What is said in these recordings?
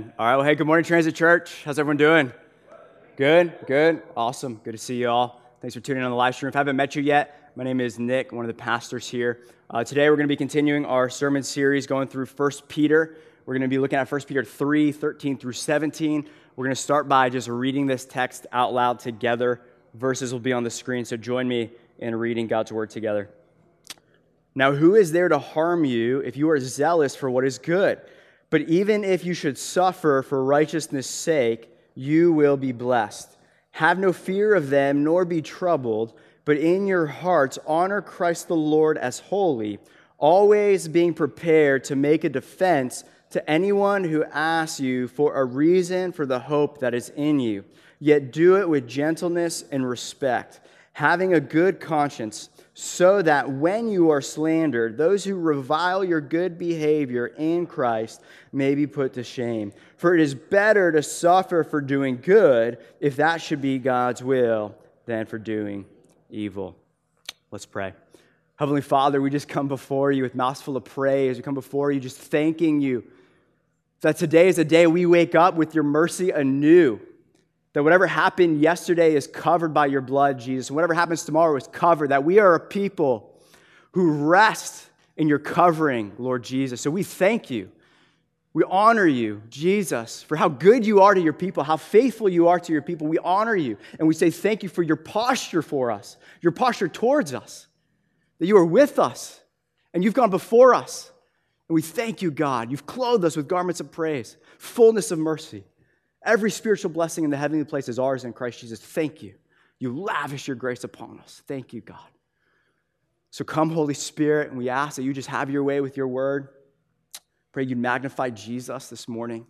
Amen. All right, well, hey, good morning, Transit Church. How's everyone doing? Good, good, awesome. Good to see you all. Thanks for tuning in on the live stream. If I haven't met you yet, my name is Nick, one of the pastors here. Uh, today, we're going to be continuing our sermon series going through 1 Peter. We're going to be looking at 1 Peter 3 13 through 17. We're going to start by just reading this text out loud together. Verses will be on the screen, so join me in reading God's word together. Now, who is there to harm you if you are zealous for what is good? But even if you should suffer for righteousness' sake, you will be blessed. Have no fear of them, nor be troubled, but in your hearts honor Christ the Lord as holy, always being prepared to make a defense to anyone who asks you for a reason for the hope that is in you. Yet do it with gentleness and respect, having a good conscience so that when you are slandered, those who revile your good behavior in Christ may be put to shame. For it is better to suffer for doing good, if that should be God's will, than for doing evil. Let's pray. Heavenly Father, we just come before you with mouths full of praise. We come before you just thanking you that today is a day we wake up with your mercy anew. That whatever happened yesterday is covered by your blood, Jesus. Whatever happens tomorrow is covered. That we are a people who rest in your covering, Lord Jesus. So we thank you. We honor you, Jesus, for how good you are to your people, how faithful you are to your people. We honor you. And we say thank you for your posture for us, your posture towards us, that you are with us and you've gone before us. And we thank you, God. You've clothed us with garments of praise, fullness of mercy. Every spiritual blessing in the heavenly place is ours in Christ Jesus. Thank you. You lavish your grace upon us. Thank you, God. So come, Holy Spirit, and we ask that you just have your way with your word. Pray you magnify Jesus this morning.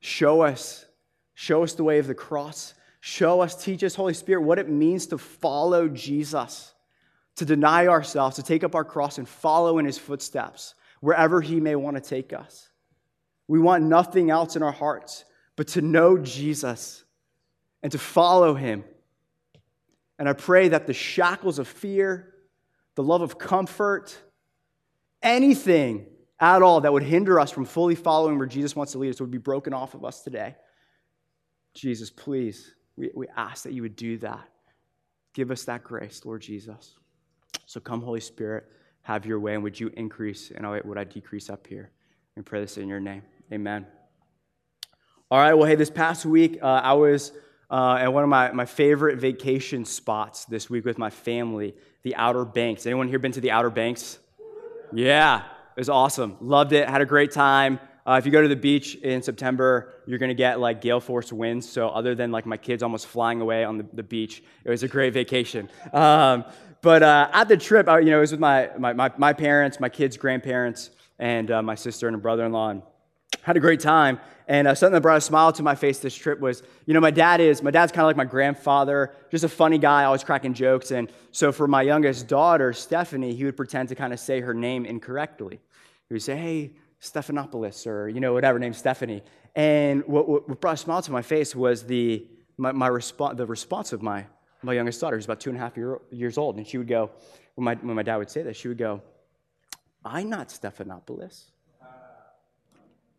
Show us, show us the way of the cross. Show us, teach us, Holy Spirit, what it means to follow Jesus, to deny ourselves, to take up our cross and follow in his footsteps wherever he may want to take us. We want nothing else in our hearts but to know Jesus and to follow him. And I pray that the shackles of fear, the love of comfort, anything at all that would hinder us from fully following where Jesus wants to lead us would be broken off of us today. Jesus, please, we, we ask that you would do that. Give us that grace, Lord Jesus. So come, Holy Spirit, have your way, and would you increase and would I decrease up here? We pray this in your name. Amen. All right, well, hey, this past week, uh, I was uh, at one of my, my favorite vacation spots this week with my family, the Outer Banks. Anyone here been to the Outer Banks? Yeah, it was awesome. Loved it, had a great time. Uh, if you go to the beach in September, you're going to get like gale force winds. So, other than like my kids almost flying away on the, the beach, it was a great vacation. Um, but uh, at the trip, I, you know, it was with my, my, my, my parents, my kids' grandparents, and uh, my sister and brother in law. Had a great time. And uh, something that brought a smile to my face this trip was, you know, my dad is, my dad's kind of like my grandfather, just a funny guy, always cracking jokes. And so for my youngest daughter, Stephanie, he would pretend to kind of say her name incorrectly. He would say, hey, Stephanopoulos, or, you know, whatever name, Stephanie. And what, what brought a smile to my face was the, my, my response, the response of my, my youngest daughter, who's about two and a half year, years old. And she would go, when my, when my dad would say this, she would go, I'm not Stephanopoulos.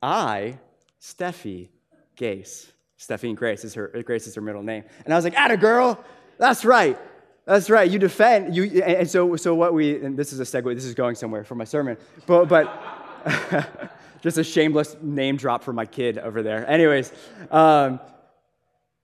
I, Steffi Gase. Steffi Grace is her Grace is her middle name. And I was like, "Atta girl, that's right. That's right. You defend you." And so, so what we and this is a segue. This is going somewhere for my sermon, but but just a shameless name drop for my kid over there. Anyways, um,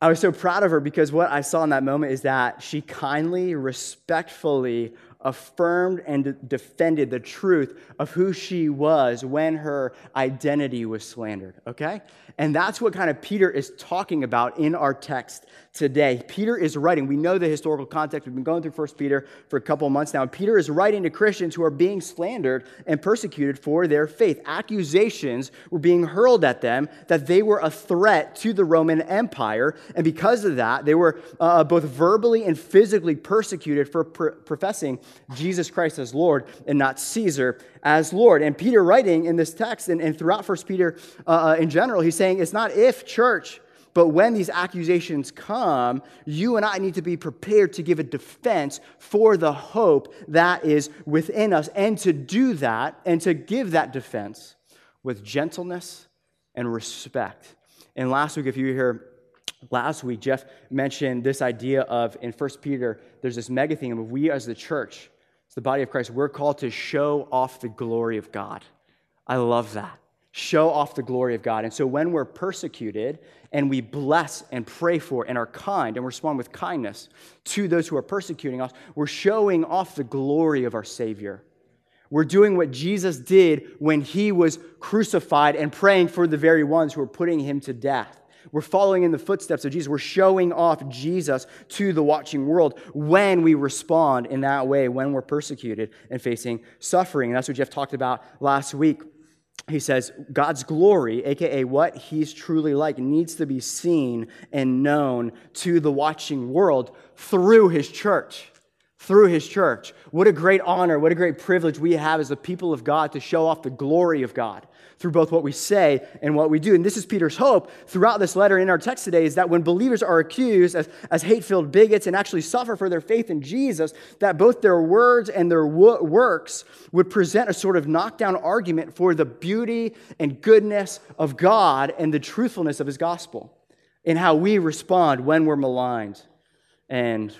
I was so proud of her because what I saw in that moment is that she kindly, respectfully affirmed and defended the truth of who she was when her identity was slandered, okay? And that's what kind of Peter is talking about in our text today. Peter is writing, we know the historical context. We've been going through 1 Peter for a couple months now. Peter is writing to Christians who are being slandered and persecuted for their faith. Accusations were being hurled at them that they were a threat to the Roman Empire. And because of that, they were uh, both verbally and physically persecuted for pr- professing Jesus Christ as Lord and not Caesar as Lord. And Peter, writing in this text and, and throughout First Peter uh, uh, in general, he's saying it's not if church, but when these accusations come, you and I need to be prepared to give a defense for the hope that is within us, and to do that and to give that defense with gentleness and respect. And last week, if you were here last week, Jeff mentioned this idea of in First Peter, there's this mega theme of we as the church the body of Christ, we're called to show off the glory of God. I love that. Show off the glory of God. And so when we're persecuted and we bless and pray for and are kind and respond with kindness to those who are persecuting us, we're showing off the glory of our Savior. We're doing what Jesus did when he was crucified and praying for the very ones who were putting him to death. We're following in the footsteps of Jesus. We're showing off Jesus to the watching world when we respond in that way, when we're persecuted and facing suffering. And that's what Jeff talked about last week. He says, God's glory, aka what he's truly like, needs to be seen and known to the watching world through his church through his church. What a great honor, what a great privilege we have as the people of God to show off the glory of God through both what we say and what we do. And this is Peter's hope throughout this letter in our text today is that when believers are accused as, as hate filled bigots and actually suffer for their faith in Jesus, that both their words and their wo- works would present a sort of knockdown argument for the beauty and goodness of God and the truthfulness of his gospel and how we respond when we're maligned and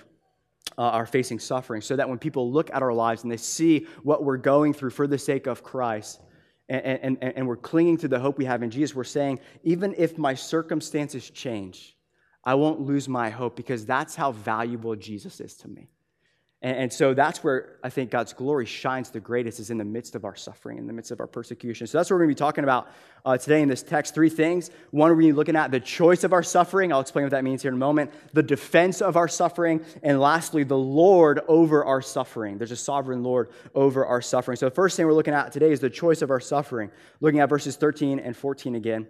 uh, are facing suffering, so that when people look at our lives and they see what we're going through for the sake of Christ, and, and, and we're clinging to the hope we have in Jesus, we're saying, even if my circumstances change, I won't lose my hope because that's how valuable Jesus is to me. And, and, so that's where I think God's glory shines the greatest, is in the midst of our suffering, in the midst of our persecution. So that's what we're going to be talking about uh, today in this text. Three things. One, we're going to be looking at the choice of our suffering. I'll explain what that means here in a moment. The defense of our suffering. And lastly, the Lord over our suffering. There's a sovereign Lord over our suffering. So the first thing we're looking at today is the choice of our suffering. Looking at verses 13 and 14 again.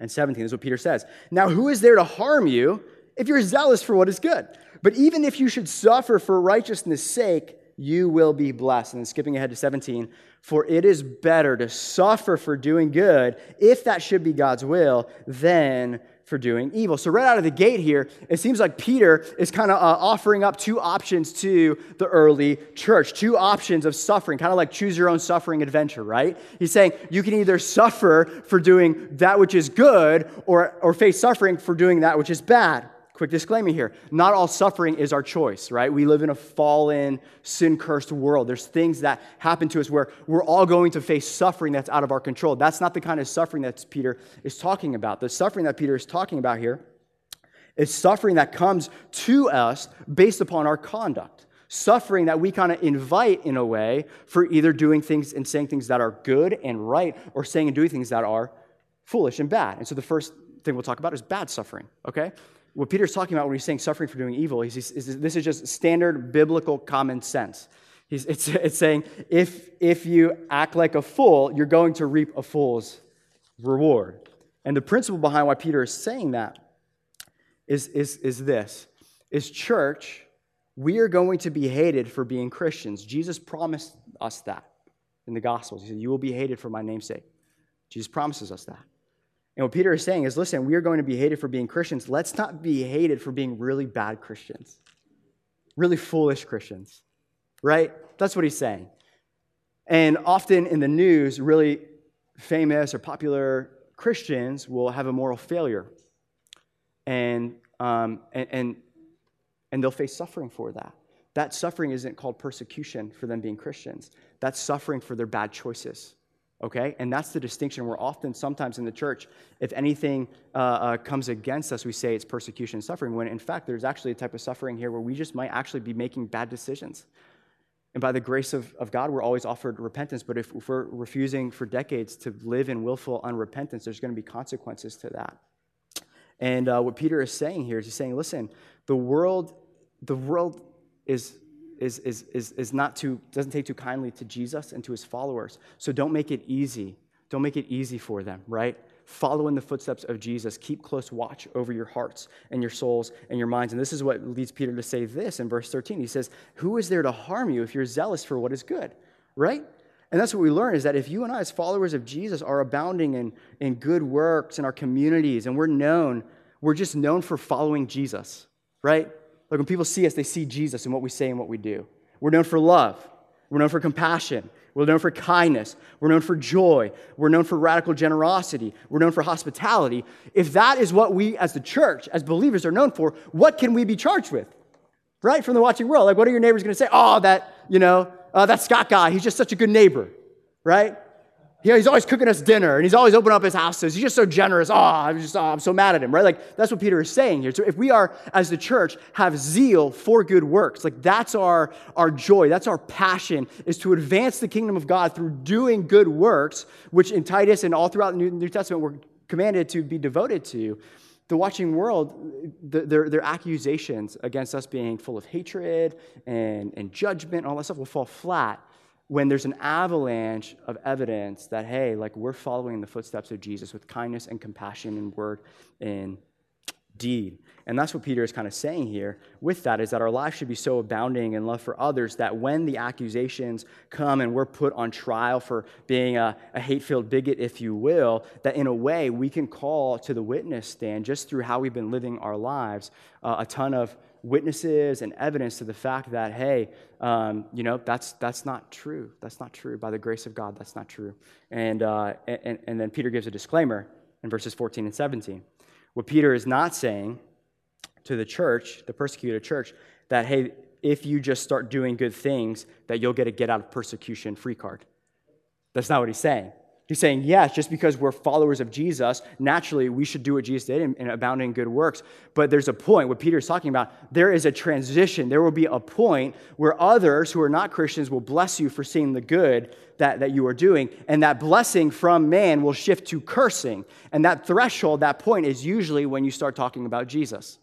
And 17 is what Peter says. Now, who is there to harm you if you're zealous for what is good? But even if you should suffer for righteousness' sake, you will be blessed. And then skipping ahead to 17, for it is better to suffer for doing good, if that should be God's will, than for doing evil. So, right out of the gate here, it seems like Peter is kind of uh, offering up two options to the early church, two options of suffering, kind of like choose your own suffering adventure, right? He's saying you can either suffer for doing that which is good or, or face suffering for doing that which is bad. Quick disclaimer here not all suffering is our choice, right? We live in a fallen, sin cursed world. There's things that happen to us where we're all going to face suffering that's out of our control. That's not the kind of suffering that Peter is talking about. The suffering that Peter is talking about here is suffering that comes to us based upon our conduct. Suffering that we kind of invite in a way for either doing things and saying things that are good and right or saying and doing things that are foolish and bad. And so the first thing we'll talk about is bad suffering, okay? What Peter's talking about when he's saying suffering for doing evil, this is just standard biblical common sense. He's, it's, it's saying if, if you act like a fool, you're going to reap a fool's reward. And the principle behind why Peter is saying that is, is, is this is church, we are going to be hated for being Christians. Jesus promised us that in the Gospels. He said, You will be hated for my name's sake. Jesus promises us that. And what Peter is saying is listen, we are going to be hated for being Christians. Let's not be hated for being really bad Christians, really foolish Christians, right? That's what he's saying. And often in the news, really famous or popular Christians will have a moral failure. And, um, and, and, and they'll face suffering for that. That suffering isn't called persecution for them being Christians, that's suffering for their bad choices. Okay? And that's the distinction We're often, sometimes in the church, if anything uh, uh, comes against us, we say it's persecution and suffering, when in fact, there's actually a type of suffering here where we just might actually be making bad decisions. And by the grace of, of God, we're always offered repentance. But if, if we're refusing for decades to live in willful unrepentance, there's going to be consequences to that. And uh, what Peter is saying here is he's saying, listen, the world, the world is, is, is, is, is not too, doesn't take too kindly to Jesus and to his followers. So don't make it easy. Don't make it easy for them, right? Follow in the footsteps of Jesus. Keep close watch over your hearts and your souls and your minds. And this is what leads Peter to say this in verse 13. He says, Who is there to harm you if you're zealous for what is good? Right? And that's what we learn is that if you and I, as followers of Jesus, are abounding in, in good works in our communities and we're known, we're just known for following Jesus, right? Like when people see us, they see Jesus in what we say and what we do. We're known for love, we're known for compassion, we're known for kindness. We're known for joy. We're known for radical generosity. We're known for hospitality. If that is what we as the church, as believers, are known for, what can we be charged with? Right? From the watching world. Like, what are your neighbors going to say? Oh, that, you know, uh, that Scott guy, he's just such a good neighbor. Right? Know, he's always cooking us dinner and he's always opening up his houses. He's just so generous. Oh, I'm just, oh, I'm so mad at him, right? Like, that's what Peter is saying here. So if we are, as the church, have zeal for good works, like that's our, our joy, that's our passion, is to advance the kingdom of God through doing good works, which in Titus and all throughout the New, New Testament we're commanded to be devoted to. The watching world, the, their, their accusations against us being full of hatred and, and judgment and all that stuff will fall flat when there's an avalanche of evidence that, hey, like we're following the footsteps of Jesus with kindness and compassion and word and deed. And that's what Peter is kind of saying here with that is that our life should be so abounding in love for others that when the accusations come and we're put on trial for being a, a hate filled bigot, if you will, that in a way we can call to the witness stand just through how we've been living our lives uh, a ton of witnesses and evidence to the fact that, hey, um, you know, that's, that's not true. That's not true. By the grace of God, that's not true. And, uh, and, and then Peter gives a disclaimer in verses 14 and 17. What Peter is not saying to the church, the persecuted church, that, hey, if you just start doing good things, that you'll get a get out of persecution free card. That's not what he's saying. He's saying, yes, just because we're followers of Jesus, naturally we should do what Jesus did and, abound in good works. But there's a point, what Peter's talking about, there is a transition. There will be a point where others who are not Christians will bless you for seeing the good that, that you are doing. And that blessing from man will shift to cursing. And that threshold, that point, is usually when you start talking about Jesus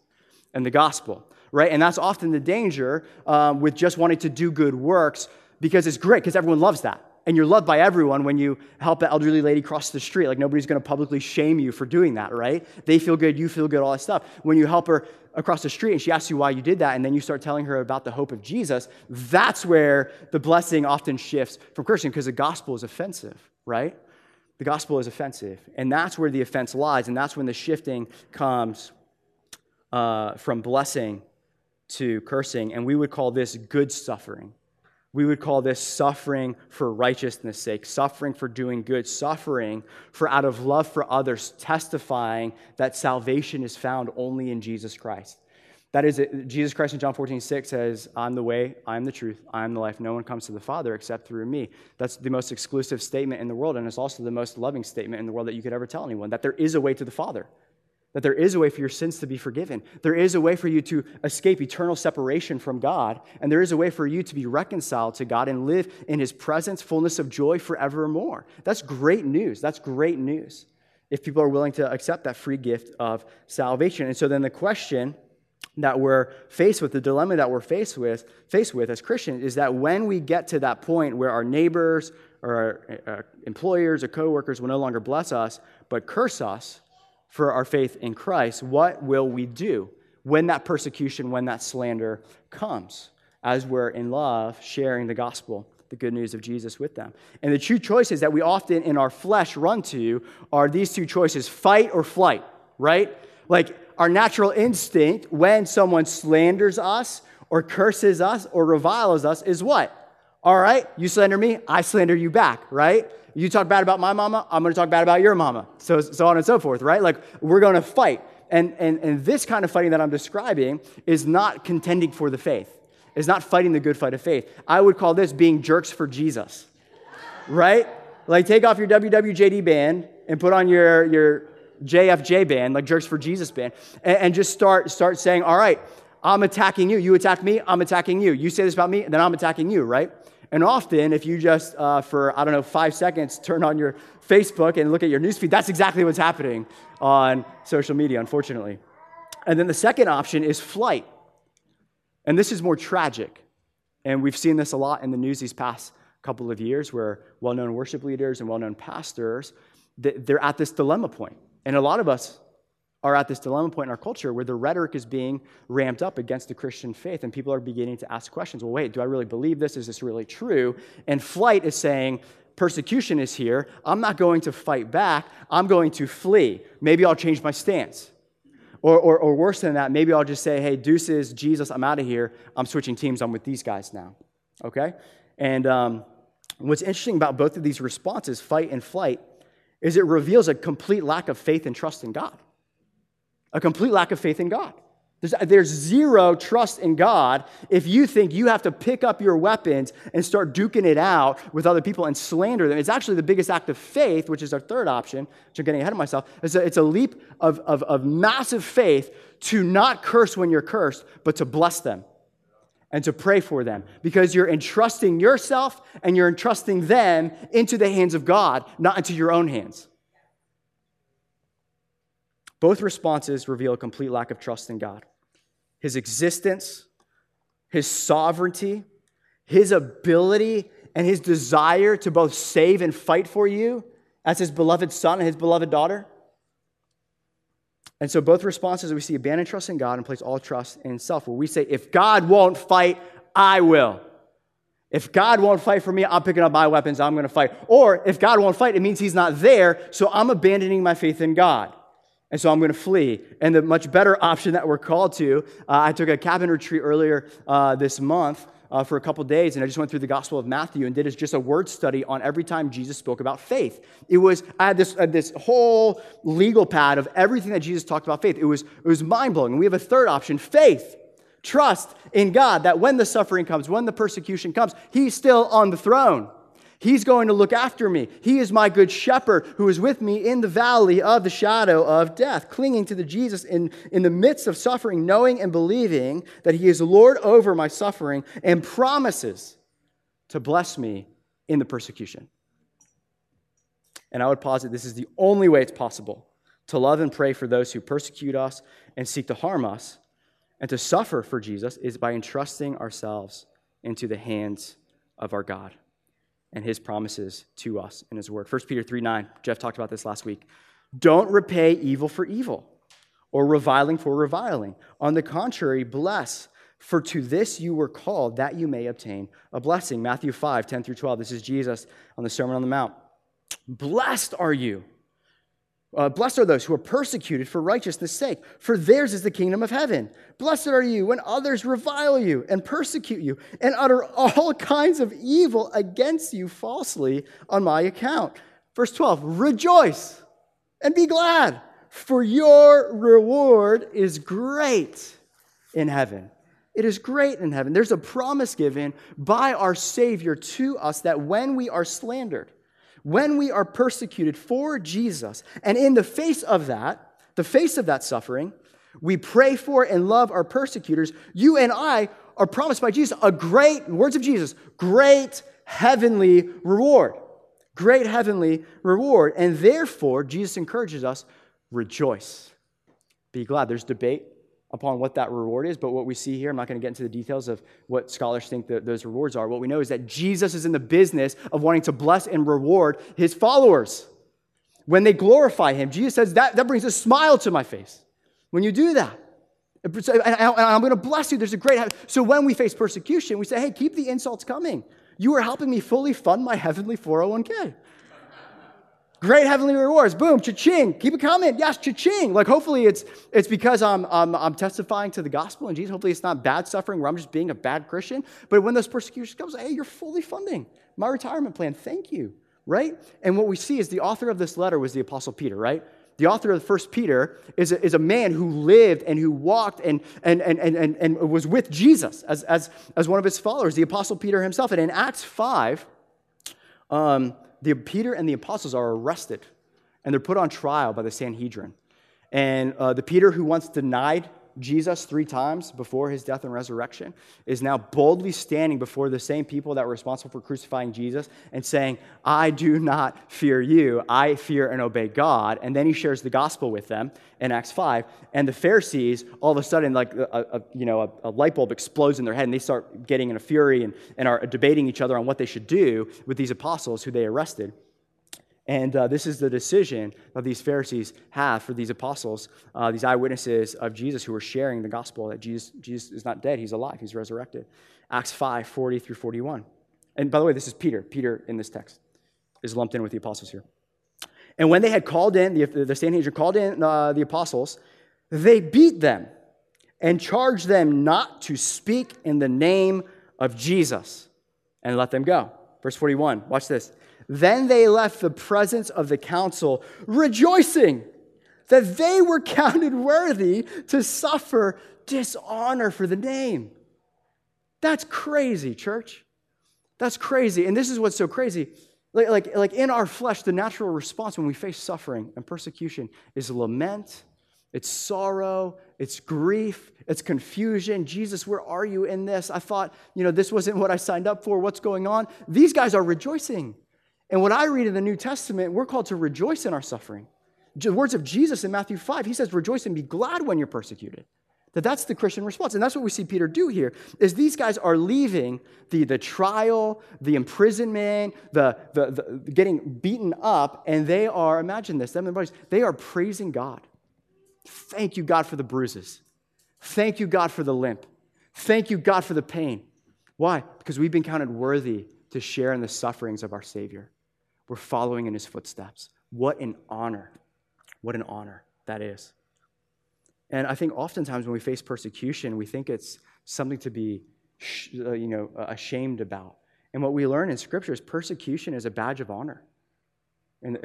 and the gospel, right? And that's often the danger um, with just wanting to do good works because it's great because everyone loves that and you're loved by everyone when you help an elderly lady cross the street. Like nobody's going to publicly shame you for doing that, right? They feel good, you feel good, all that stuff. When you help her across the street and she asks you why you did that, and then you start telling her about the hope of Jesus, that's where the blessing often shifts from Christian because the gospel is offensive, right? The gospel is offensive. And that's where the offense lies, and that's when the shifting comes uh, from blessing to cursing. And we would call this good suffering we would call this suffering for righteousness' sake, suffering for doing good, suffering for out of love for others, testifying that salvation is found only in Jesus Christ. That is, Jesus Christ in John 14, 6 says, I'm the way, I'm the truth, I'm the life. No one comes to the Father except through me. That's the most exclusive statement in the world, and it's also the most loving statement in the world that you could ever tell anyone that there is a way to the Father that there is a way for your sins to be forgiven. There is a way for you to escape eternal separation from God. And there is a way for you to be reconciled to God and live in His presence, fullness of joy forevermore. That's great news. That's great news if people are willing to accept that free gift of salvation. And so then the question that we're faced with, the dilemma that we're faced with, faced with as Christians, is that when we get to that point where our neighbors or our, our employers or coworkers will no longer bless us, but curse us, for our faith in Christ, what will we do when that persecution, when that slander comes, as we're in love sharing the gospel, the good news of Jesus with them? And the two choices that we often in our flesh run to are these two choices fight or flight, right? Like our natural instinct when someone slanders us or curses us or reviles us is what? All right, you slander me, I slander you back, right? You talk bad about my mama, I'm gonna talk bad about your mama. So, so on and so forth, right? Like we're gonna fight. And, and, and this kind of fighting that I'm describing is not contending for the faith, is not fighting the good fight of faith. I would call this being jerks for Jesus, right? Like take off your WWJD band and put on your, your JFJ band, like Jerks for Jesus band, and, and just start, start saying, all right, I'm attacking you. You attack me, I'm attacking you. You say this about me, then I'm attacking you, right? And often, if you just, uh, for, I don't know, five seconds, turn on your Facebook and look at your newsfeed, that's exactly what's happening on social media, unfortunately. And then the second option is flight. And this is more tragic. And we've seen this a lot in the news these past couple of years where well known worship leaders and well known pastors, they're at this dilemma point. And a lot of us are at this dilemma point in our culture where the rhetoric is being ramped up against the Christian faith, and people are beginning to ask questions well, wait, do I really believe this? Is this really true? And flight is saying, persecution is here. I'm not going to fight back, I'm going to flee. Maybe I'll change my stance. Or, or, or worse than that, maybe I'll just say, hey, deuces, Jesus, I'm out of here. I'm switching teams. I'm with these guys now. Okay? And um, what's interesting about both of these responses, fight and flight, is it reveals a complete lack of faith and trust in God a complete lack of faith in God. There's, there's, zero trust in God if you think you have to pick up your weapons and start duking it out with other people and slander them. It's actually the biggest act of faith, which is our third option, which I'm getting ahead of myself. It's a, it's a leap of, of, of massive faith to not curse when you're cursed, but to bless them and to pray for them because you're entrusting yourself and you're entrusting them into the hands of God, not into your own hands. Both responses reveal a complete lack of trust in God. His existence, his sovereignty, his ability, and his desire to both save and fight for you as his beloved son and his beloved daughter. And so, both responses we see abandon trust in God and place all trust in self, where we say, if God won't fight, I will. If God won't fight for me, I'm picking up my weapons, I'm going to fight. Or if God won't fight, it means he's not there, so I'm abandoning my faith in God. And so I'm going to flee. And the much better option that we're called to, uh, I took a cabin retreat earlier uh, this month uh, for a couple days, and I just went through the Gospel of Matthew and did just a word study on every time Jesus spoke about faith. It was, I had this, this whole legal pad of everything that Jesus talked about faith. It was, it was mind blowing. And we have a third option faith. Trust in God that when the suffering comes, when the persecution comes, He's still on the throne. He's going to look after me. He is my good shepherd who is with me in the valley of the shadow of death, clinging to the Jesus in, in the midst of suffering, knowing and believing that He is Lord over my suffering and promises to bless me in the persecution. And I would posit this is the only way it's possible to love and pray for those who persecute us and seek to harm us, and to suffer for Jesus is by entrusting ourselves into the hands of our God and his promises to us in his word. 1 Peter 3 9, Jeff talked about this last week. Don't repay evil for evil or reviling for reviling. On the contrary, bless, for to this you were called that you may obtain a blessing. Matthew 5 10 through 12. This is Jesus on the Sermon on the Mount. Blessed are you uh, blessed are those who are persecuted for righteousness' sake, for theirs is the kingdom of heaven. Blessed are you when others revile you and persecute you and utter all kinds of evil against you falsely on my account. Verse 12 Rejoice and be glad, for your reward is great in heaven. It is great in heaven. There's a promise given by our Savior to us that when we are slandered, when we are persecuted for Jesus, and in the face of that, the face of that suffering, we pray for and love our persecutors, you and I are promised by Jesus a great, words of Jesus, great heavenly reward. Great heavenly reward. And therefore, Jesus encourages us rejoice. Be glad. There's debate upon what that reward is. But what we see here, I'm not going to get into the details of what scholars think that those rewards are. What we know is that Jesus is in the business of wanting to bless and reward his followers. When they glorify him, Jesus says, that, that brings a smile to my face. When you do that, And I'm going to bless you. There's a great. So when we face persecution, we say, hey, keep the insults coming. You are helping me fully fund my heavenly 401k. Great heavenly rewards. Boom, cha-ching. Keep it coming. Yes, cha-ching. Like hopefully it's it's because I'm, I'm I'm testifying to the gospel and Jesus. Hopefully it's not bad suffering where I'm just being a bad Christian. But when those persecutions comes, hey, you're fully funding my retirement plan. Thank you. Right? And what we see is the author of this letter was the Apostle Peter, right? The author of First Peter is a, is a man who lived and who walked and, and, and, and, and was with Jesus as, as, as one of his followers, the Apostle Peter himself. And in Acts 5, um, the Peter and the apostles are arrested and they're put on trial by the Sanhedrin. And uh, the Peter who once denied Jesus three times before his death and resurrection is now boldly standing before the same people that were responsible for crucifying Jesus and saying, I do not fear you, I fear and obey God. And then he shares the gospel with them in Acts 5. And the Pharisees, all of a sudden, like a, a you know, a, a, light bulb explodes in their head and they start getting in a fury and, and are debating each other on what they should do with these apostles who they arrested. And uh, this is the decision that these Pharisees have for these apostles, uh, these eyewitnesses of Jesus who are sharing the gospel that Jesus, Jesus is not dead, he's alive, he's resurrected. Acts 5 40 through 41. And by the way, this is Peter. Peter in this text is lumped in with the apostles here. And when they had called in, the, the Sanhedrin called in uh, the apostles, they beat them and charged them not to speak in the name of Jesus and let them go. Verse 41, watch this. Then they left the presence of the council, rejoicing that they were counted worthy to suffer dishonor for the name. That's crazy, church. That's crazy. And this is what's so crazy. Like, like, like in our flesh, the natural response when we face suffering and persecution is lament, it's sorrow, it's grief, it's confusion. Jesus, where are you in this? I thought, you know, this wasn't what I signed up for. What's going on? These guys are rejoicing. And what I read in the New Testament, we're called to rejoice in our suffering. The words of Jesus in Matthew 5, he says, rejoice and be glad when you're persecuted. That that's the Christian response. And that's what we see Peter do here, is these guys are leaving the, the trial, the imprisonment, the, the, the getting beaten up, and they are, imagine this, them and brothers, they are praising God. Thank you, God, for the bruises. Thank you, God, for the limp. Thank you, God, for the pain. Why? Because we've been counted worthy to share in the sufferings of our Savior. We're following in his footsteps. What an honor. What an honor that is. And I think oftentimes when we face persecution, we think it's something to be uh, you know, ashamed about. And what we learn in Scripture is persecution is a badge of honor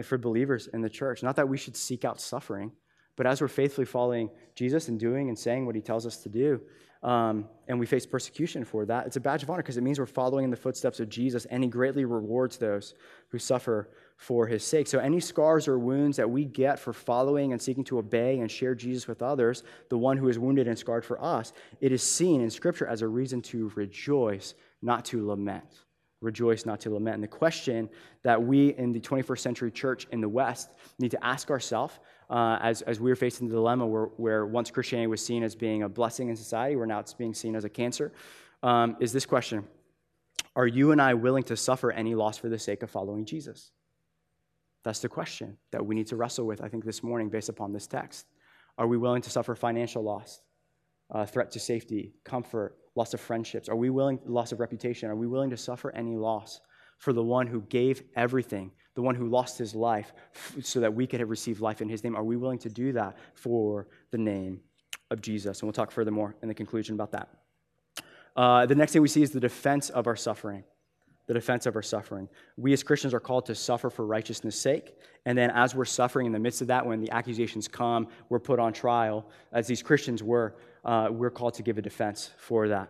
for believers in the church. Not that we should seek out suffering, but as we're faithfully following Jesus and doing and saying what he tells us to do, um, and we face persecution for that, it's a badge of honor because it means we're following in the footsteps of Jesus, and He greatly rewards those who suffer for His sake. So, any scars or wounds that we get for following and seeking to obey and share Jesus with others, the one who is wounded and scarred for us, it is seen in Scripture as a reason to rejoice, not to lament. Rejoice, not to lament. And the question that we in the 21st century church in the West need to ask ourselves uh, as, as we are facing the dilemma where, where once Christianity was seen as being a blessing in society, where now it's being seen as a cancer, um, is this question Are you and I willing to suffer any loss for the sake of following Jesus? That's the question that we need to wrestle with, I think, this morning based upon this text. Are we willing to suffer financial loss, uh, threat to safety, comfort, loss of friendships? Are we willing, loss of reputation? Are we willing to suffer any loss for the one who gave everything the one who lost his life so that we could have received life in his name. Are we willing to do that for the name of Jesus? And we'll talk furthermore in the conclusion about that. Uh, the next thing we see is the defense of our suffering. The defense of our suffering. We as Christians are called to suffer for righteousness' sake. And then, as we're suffering in the midst of that, when the accusations come, we're put on trial, as these Christians were, uh, we're called to give a defense for that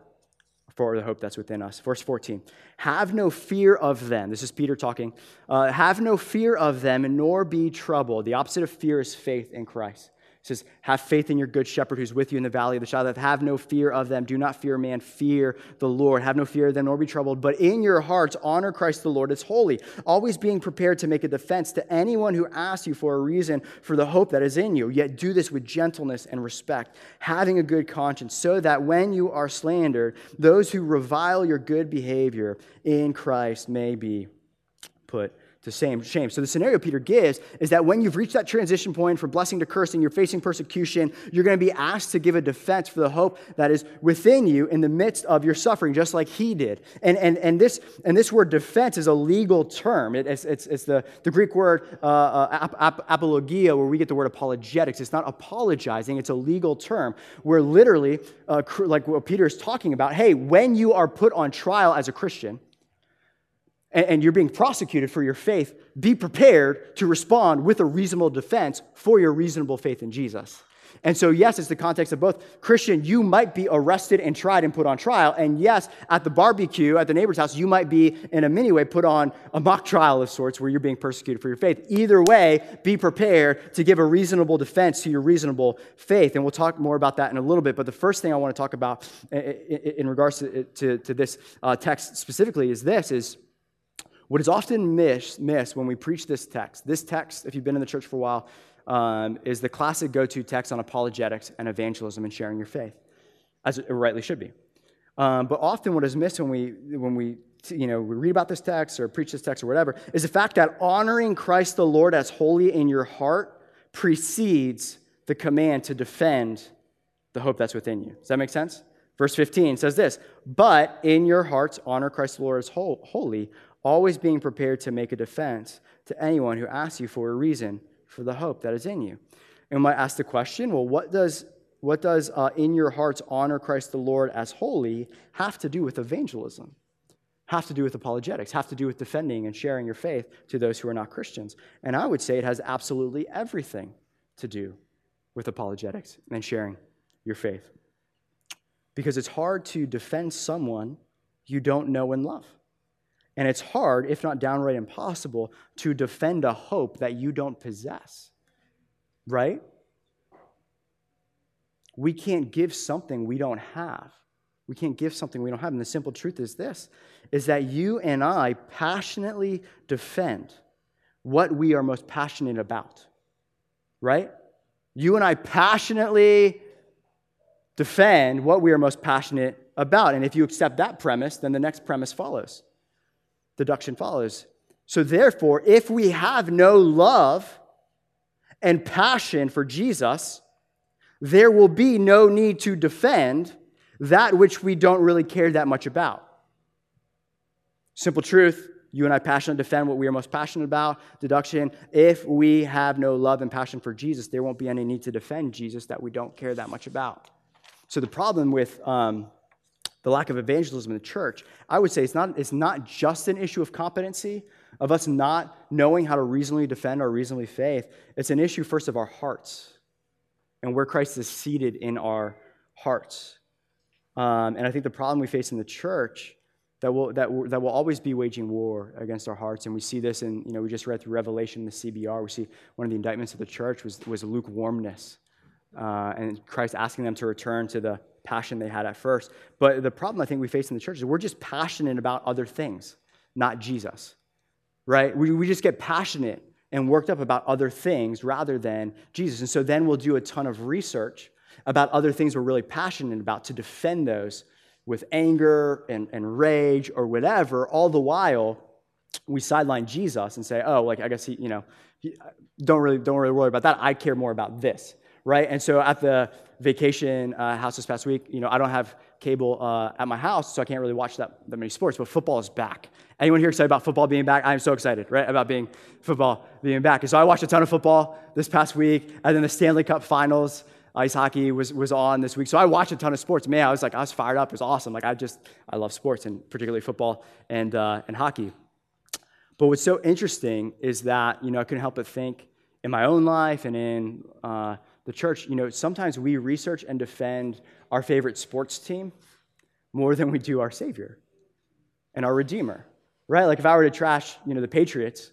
for the hope that's within us. Verse 14 Have no fear of them. This is Peter talking. Uh, have no fear of them, nor be troubled. The opposite of fear is faith in Christ. It says, Have faith in your good shepherd who's with you in the valley of the shadow of Have no fear of them. Do not fear man. Fear the Lord. Have no fear of them, nor be troubled. But in your hearts, honor Christ the Lord as holy, always being prepared to make a defense to anyone who asks you for a reason for the hope that is in you. Yet do this with gentleness and respect, having a good conscience, so that when you are slandered, those who revile your good behavior in Christ may be put to shame. shame. So the scenario Peter gives is that when you've reached that transition point from blessing to cursing, you're facing persecution, you're going to be asked to give a defense for the hope that is within you in the midst of your suffering, just like he did. And, and, and, this, and this word defense is a legal term. It, it's, it's, it's the, the Greek word uh, uh, ap, ap, apologia, where we get the word apologetics. It's not apologizing, it's a legal term where literally, uh, like what Peter is talking about, hey, when you are put on trial as a Christian, and you're being prosecuted for your faith, be prepared to respond with a reasonable defense for your reasonable faith in Jesus. And so, yes, it's the context of both. Christian, you might be arrested and tried and put on trial. And yes, at the barbecue at the neighbor's house, you might be, in a mini way, put on a mock trial of sorts where you're being persecuted for your faith. Either way, be prepared to give a reasonable defense to your reasonable faith. And we'll talk more about that in a little bit. But the first thing I want to talk about in regards to, this uh, text specifically is this is what is often missed, missed when we preach this text, this text, if you've been in the church for a while, um, is the classic go to text on apologetics and evangelism and sharing your faith, as it rightly should be. Um, but often, what is missed when we, when we you know, we read about this text or preach this text or whatever, is the fact that honoring Christ the Lord as holy in your heart precedes the command to defend the hope that's within you. Does that make sense? Verse 15 says this But in your hearts, honor Christ the Lord as holy, always being prepared to make a defense to anyone who asks you for a reason for the hope that is in you. And we might ask the question, well, what does what does uh, in your hearts honor Christ the Lord as holy have to do with evangelism? Have to do with apologetics, have to do with defending and sharing your faith to those who are not Christians. And I would say it has absolutely everything to do with apologetics and sharing your faith. Because it's hard to defend someone you don't know and love. And it's hard, if not downright impossible, to defend a hope that you don't possess. Right? We can't give something we don't have. We can't give something we don't have. And the simple truth is this is that you and I passionately defend what we are most passionate about. Right? You and I passionately defend what we are most passionate about. And if you accept that premise, then the next premise follows deduction follows. So, therefore, if we have no love and passion for Jesus, there will be no need to defend that which we don't really care that much about. Simple truth you and I passionately defend what we are most passionate about. Deduction if we have no love and passion for Jesus, there won't be any need to defend Jesus that we don't care that much about. So, the problem with um, the lack of evangelism in the church, I would say it's not, it's not just an issue of competency, of us not knowing how to reasonably defend our reasonably faith. It's an issue, first, of our hearts and where Christ is seated in our hearts. Um, and I think the problem we face in the church that will, that, that will always be waging war against our hearts. And we see this in, you know, we just read through Revelation, in the CBR. We see one of the indictments of the church was, was lukewarmness. Uh, and Christ asking them to return to the passion they had at first. But the problem I think we face in the church is we're just passionate about other things, not Jesus, right? We, we just get passionate and worked up about other things rather than Jesus. And so then we'll do a ton of research about other things we're really passionate about to defend those with anger and, and rage or whatever, all the while we sideline Jesus and say, oh, like, I guess he, you know, don't really, don't really worry about that. I care more about this right? And so at the vacation uh, house this past week, you know, I don't have cable uh, at my house, so I can't really watch that, that many sports, but football is back. Anyone here excited about football being back? I'm so excited, right, about being football being back. And so I watched a ton of football this past week, and then the Stanley Cup Finals, ice hockey was, was on this week. So I watched a ton of sports. Man, I was like, I was fired up. It was awesome. Like, I just, I love sports, and particularly football and, uh, and hockey. But what's so interesting is that, you know, I couldn't help but think in my own life and in uh, the church, you know, sometimes we research and defend our favorite sports team more than we do our Savior and our Redeemer, right? Like if I were to trash, you know, the Patriots,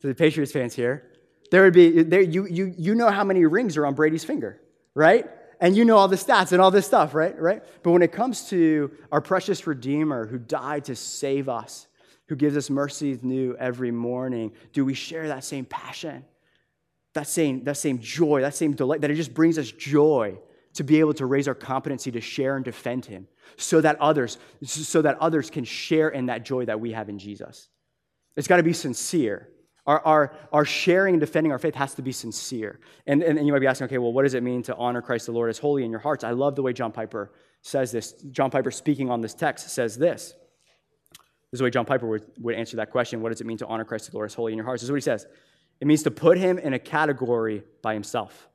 to the Patriots fans here, there would be, there, you, you, you know how many rings are on Brady's finger, right? And you know all the stats and all this stuff, right? Right? But when it comes to our precious Redeemer who died to save us, who gives us mercies new every morning, do we share that same passion? That same, that same joy, that same delight, that it just brings us joy to be able to raise our competency to share and defend him so that others so that others can share in that joy that we have in jesus it's got to be sincere Our, our, our sharing and defending our faith has to be sincere. And, and, and you might be asking, okay, well, what does it mean to honor Christ the Lord as holy in your hearts? I love the way John Piper says this. John Piper, speaking on this text, says this. This is the way John Piper would, would answer that question. What does it mean to honor Christ the Lord as holy in your hearts? This is what he says. It means to put him in a category by himself.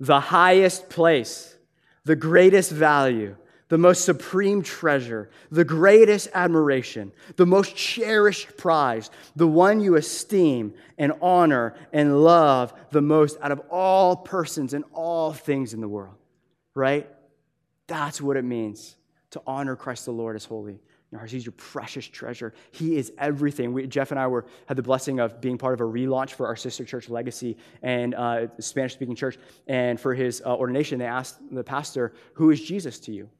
The highest place, the greatest value, the most supreme treasure, the greatest admiration, the most cherished prize, the one you esteem and honor and love the most out of all persons and all things in the world, right? That's what it means to honor Christ the Lord as holy. He's your precious treasure. He is everything. We, Jeff and I were had the blessing of being part of a relaunch for our sister church, Legacy, and uh, Spanish-speaking church. And for his uh, ordination, they asked the pastor, "Who is Jesus to you?"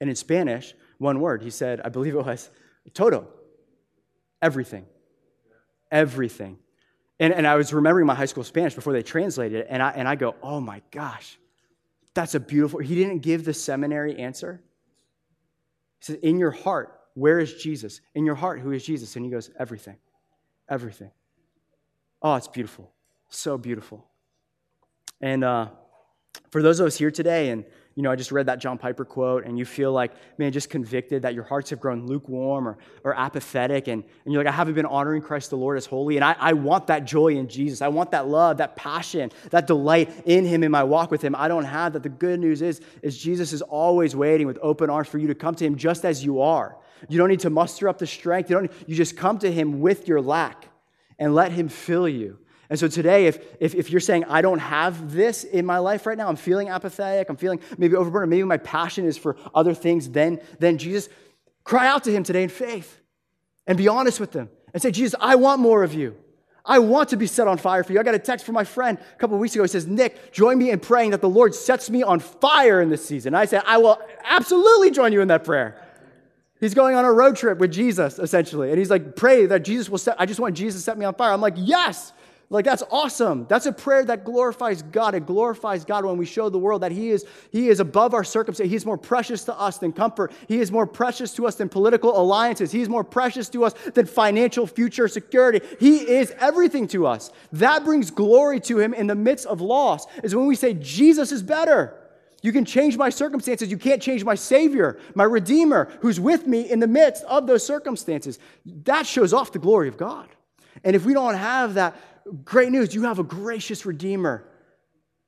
And in Spanish, one word, he said, I believe it was todo, everything. Everything. And, and I was remembering my high school Spanish before they translated it, and I, and I go, oh my gosh, that's a beautiful. He didn't give the seminary answer. He said, In your heart, where is Jesus? In your heart, who is Jesus? And he goes, Everything. Everything. Oh, it's beautiful. So beautiful. And uh, for those of us here today, and you know, I just read that John Piper quote, and you feel like, man, just convicted that your hearts have grown lukewarm or, or apathetic, and, and you're like, I haven't been honoring Christ the Lord as holy, and I, I want that joy in Jesus. I want that love, that passion, that delight in Him in my walk with Him. I don't have that. The good news is, is Jesus is always waiting with open arms for you to come to Him just as you are. You don't need to muster up the strength. You, don't, you just come to Him with your lack and let Him fill you. And so today, if, if, if, you're saying, I don't have this in my life right now, I'm feeling apathetic, I'm feeling maybe overburdened, maybe my passion is for other things than, than Jesus, cry out to him today in faith and be honest with him and say, Jesus, I want more of you. I want to be set on fire for you. I got a text from my friend a couple of weeks ago. He says, Nick, join me in praying that the Lord sets me on fire in this season. I said, I will absolutely join you in that prayer. He's going on a road trip with Jesus, essentially. And he's like, pray that Jesus will set, I just want Jesus to set me on fire. I'm like, yes. Like that's awesome. That's a prayer that glorifies God. It glorifies God when we show the world that He is, He is above our circumstance. He's more precious to us than comfort. He is more precious to us than political alliances. He's more precious to us than financial future security. He is everything to us. That brings glory to Him in the midst of loss, is when we say, Jesus is better. You can change my circumstances. You can't change my Savior, my Redeemer, who's with me in the midst of those circumstances. That shows off the glory of God. And if we don't have that, great news you have a gracious Redeemer.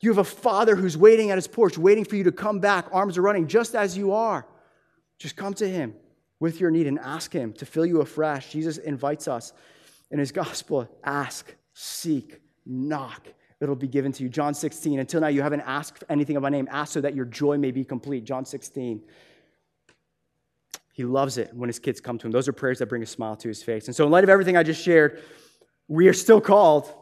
You have a Father who's waiting at his porch, waiting for you to come back, arms are running, just as you are. Just come to him with your need and ask him to fill you afresh. Jesus invites us in his gospel ask, seek, knock. It'll be given to you. John 16. Until now, you haven't asked anything of my name. Ask so that your joy may be complete. John 16. He loves it when his kids come to him. Those are prayers that bring a smile to his face. And so, in light of everything I just shared, we are still called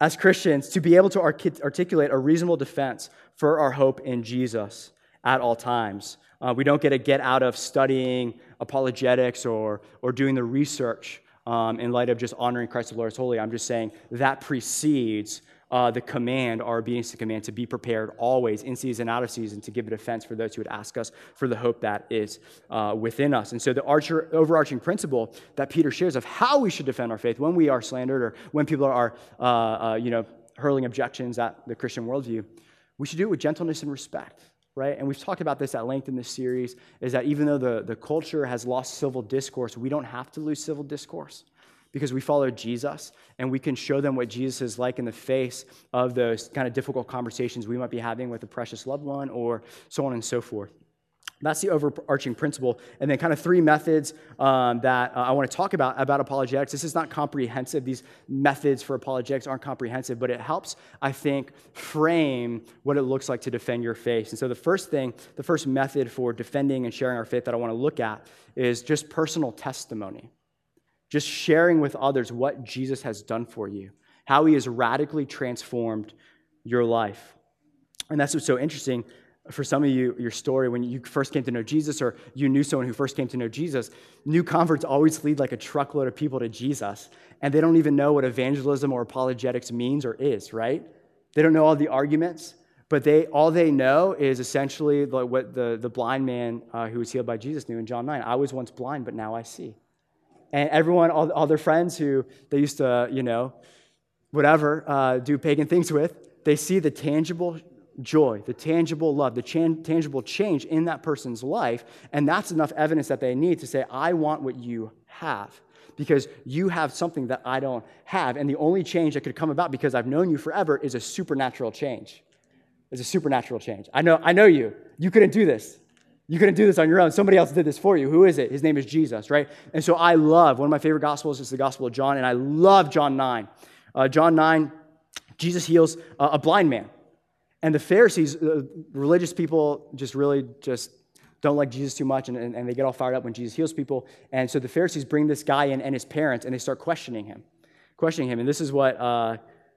as Christians to be able to articulate a reasonable defense for our hope in Jesus at all times. Uh, we don't get to get out of studying apologetics or, or doing the research um, in light of just honoring Christ the Lord as holy. I'm just saying that precedes uh, the command, our obedience to command, to be prepared always, in season, out of season, to give a defense for those who would ask us for the hope that is uh, within us. And so, the archer, overarching principle that Peter shares of how we should defend our faith when we are slandered or when people are, uh, uh, you know, hurling objections at the Christian worldview, we should do it with gentleness and respect right? And we've talked about this at length in this series is that even though the, the culture has lost civil discourse, we don't have to lose civil discourse because we follow Jesus and we can show them what Jesus is like in the face of those kind of difficult conversations we might be having with a precious loved one or so on and so forth. That's the overarching principle. And then, kind of three methods um, that uh, I want to talk about about apologetics. This is not comprehensive. These methods for apologetics aren't comprehensive, but it helps, I think, frame what it looks like to defend your faith. And so, the first thing, the first method for defending and sharing our faith that I want to look at is just personal testimony just sharing with others what Jesus has done for you, how he has radically transformed your life. And that's what's so interesting for some of you, your story when you first came to know Jesus or you knew someone who first came to know Jesus, new converts always lead like a truckload of people to Jesus, and they don't even know what evangelism or apologetics means or is, right? They don't know all the arguments, but they all they know is essentially what the, the blind man uh, who was healed by Jesus knew in John 9. I was once blind, but now I see. And everyone, all, all their friends who they used to, you know, whatever, uh, do pagan things with, they see the tangible joy, the tangible love, the chan- tangible change in that person's life. And that's enough evidence that they need to say, I want what you have. Because you have something that I don't have. And the only change that could come about because I've known you forever is a supernatural change. It's a supernatural change. I know, I know you. You couldn't do this. You couldn't do this on your own. Somebody else did this for you. Who is it? His name is Jesus, right? And so I love, one of my favorite gospels is the Gospel of John, and I love John 9. Uh, John 9, Jesus heals uh, a blind man. And the Pharisees, uh, religious people, just really just don't like Jesus too much, and, and, and, they get all fired up when Jesus heals people. And so the Pharisees bring this guy in and his parents, and they start questioning him, questioning him. And this is what uh,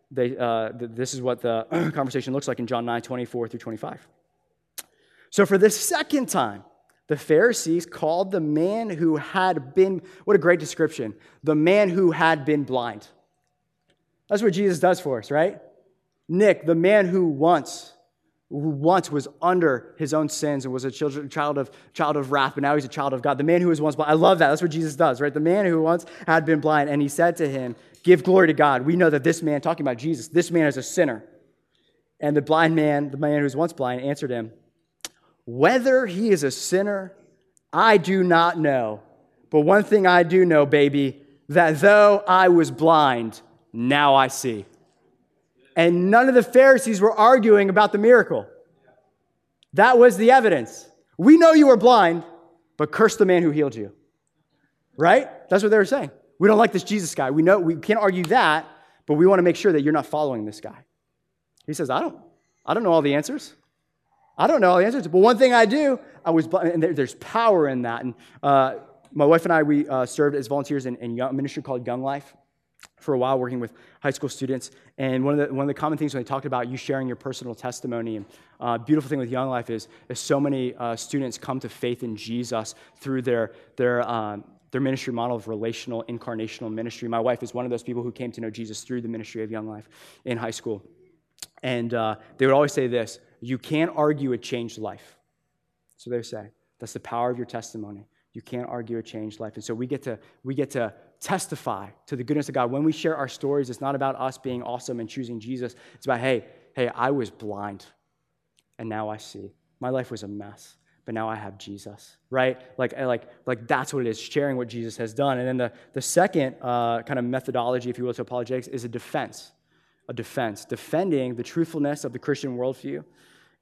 they, uh, this is what the conversation looks like in John 9, 24 through 25. So for the second time, the Pharisees called the man who had been, what a great description, the man who had been blind. That's what Jesus does for us, right? Nick, the man who once, who once was under his own sins and was a child of, child of wrath, but now he's a child of God. The man who was once blind. I love that. That's what Jesus does, right? The man who once had been blind, and he said to him, Give glory to God. We know that this man, talking about Jesus, this man is a sinner. And the blind man, the man who was once blind, answered him, Whether he is a sinner, I do not know. But one thing I do know, baby, that though I was blind, now I see. And none of the Pharisees were arguing about the miracle. That was the evidence. We know you were blind, but curse the man who healed you. Right? That's what they were saying. We don't like this Jesus guy. We know we can't argue that, but we want to make sure that you're not following this guy. He says, I don't, I don't know all the answers. I don't know the answers, but one thing I do, I was, and there's power in that. And uh, my wife and I, we uh, served as volunteers in, in a ministry called Young Life for a while working with high school students. And one of the, one of the common things when they talked about you sharing your personal testimony, and uh, beautiful thing with Young Life is, is so many uh, students come to faith in Jesus through their, their, um, their ministry model of relational, incarnational ministry. My wife is one of those people who came to know Jesus through the ministry of Young Life in high school. And uh, they would always say this you can't argue a changed life. So they say, that's the power of your testimony. You can't argue a changed life. And so we get to, we get to testify to the goodness of God. When we share our stories, it's not about us being awesome and choosing Jesus. It's about, hey, hey, I was blind and now I see. My life was a mess, but now I have Jesus, right? Like, like, like that's what it is, sharing what Jesus has done. And then the, the second uh, kind of methodology, if you will, to apologetics is a defense. A defense, defending the truthfulness of the Christian worldview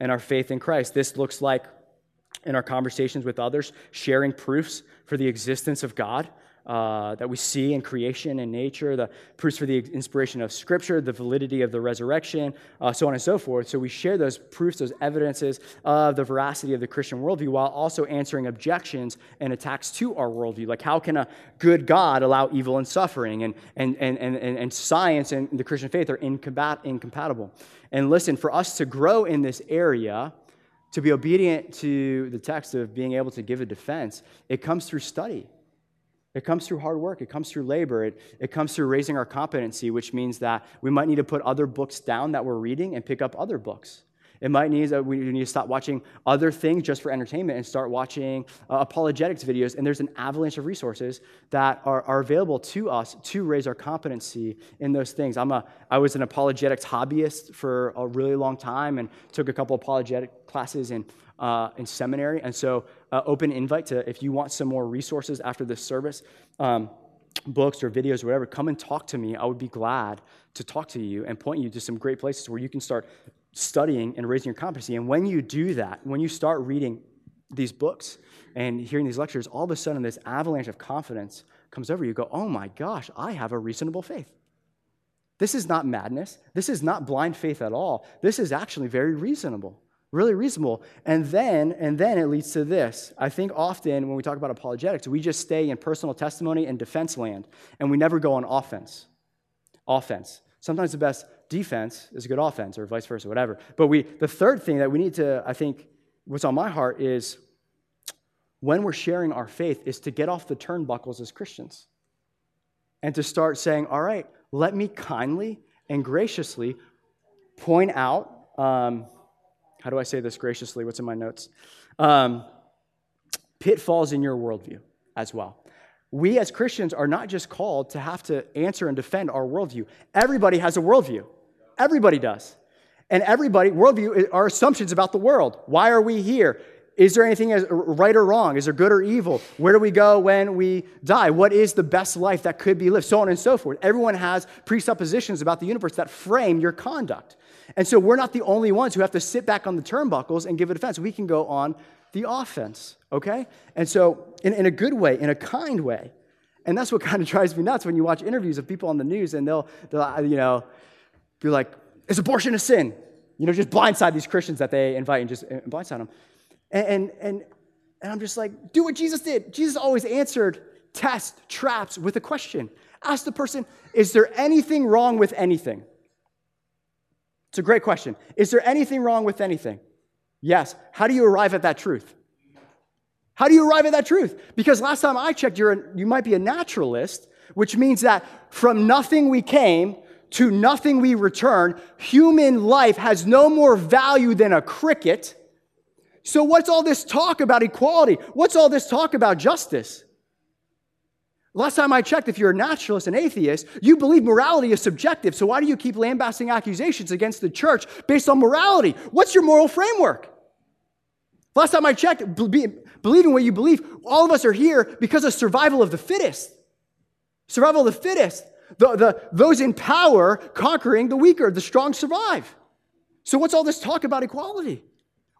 and our faith in Christ. This looks like in our conversations with others, sharing proofs for the existence of God uh, that we see in creation and nature, the proofs for the inspiration of Scripture, the validity of the resurrection, uh, so on and so forth. So we share those proofs, those evidences of the veracity of the Christian worldview while also answering objections and attacks to our worldview. Like, how can a good God allow evil and suffering? And, and, and, and, and science and the Christian faith are incompat- incompatible. And listen, for us to grow in this area, to be obedient to the text of being able to give a defense, it comes through study. It comes through hard work. It comes through labor. It, it comes through raising our competency, which means that we might need to put other books down that we're reading and pick up other books. It might need that we need to stop watching other things just for entertainment and start watching uh, apologetics videos. And there's an avalanche of resources that are, are available to us to raise our competency in those things. I'm a, I was an apologetics hobbyist for a really long time and took a couple apologetic classes in, uh, in seminary. And so, uh, open invite to if you want some more resources after this service. Um, books or videos or whatever, come and talk to me. I would be glad to talk to you and point you to some great places where you can start studying and raising your competency. And when you do that, when you start reading these books and hearing these lectures, all of a sudden this avalanche of confidence comes over you. You go, oh my gosh, I have a reasonable faith. This is not madness. This is not blind faith at all. This is actually very reasonable. Really reasonable. And then, and then it leads to this. I think often when we talk about apologetics, we just stay in personal testimony and defense land, and we never go on offense. Offense. Sometimes the best defense is a good offense, or vice versa, whatever. But we, the third thing that we need to, I think, what's on my heart is when we're sharing our faith, is to get off the turnbuckles as Christians and to start saying, all right, let me kindly and graciously point out, um, how do I say this graciously? What's in my notes? Um, pitfalls in your worldview as well. we as Christians are not just called to have to answer and defend our worldview. Everybody has a worldview. Everybody does. And everybody, worldview are assumptions about the world. Why are we here? Is there anything as right or wrong? Is there good or evil? Where do we go when we die? What is the best life that could be lived? So on and so forth. Everyone has presuppositions about the universe that frame your conduct. And so we're not the only ones who have to sit back on the turnbuckles and give a defense. We can go on the offense, okay? And so, in, in a good way, in a kind way. And that's what kind of drives me nuts when you watch interviews of people on the news and they'll, they'll uh, you know, be like, is abortion a sin? You know, just blindside these Christians that they invite and just uh, blindside them. And, and, and, and I'm just like, do what Jesus did. Jesus always answered test, traps with a question. Ask the person, is there anything wrong with anything? It's a great question. Is there anything wrong with anything? Yes. How do you arrive at that truth? How do you arrive at that truth? Because last time I checked, you're a, you might be a naturalist, which means that from nothing we came to nothing we return, human life has no more value than a cricket. So, what's all this talk about equality? What's all this talk about justice? Last time I checked, if you're a naturalist and atheist, you believe morality is subjective. So, why do you keep lambasting accusations against the church based on morality? What's your moral framework? Last time I checked, believing what you believe, all of us are here because of survival of the fittest. Survival of the fittest. The, the, those in power conquering the weaker, the strong survive. So, what's all this talk about equality?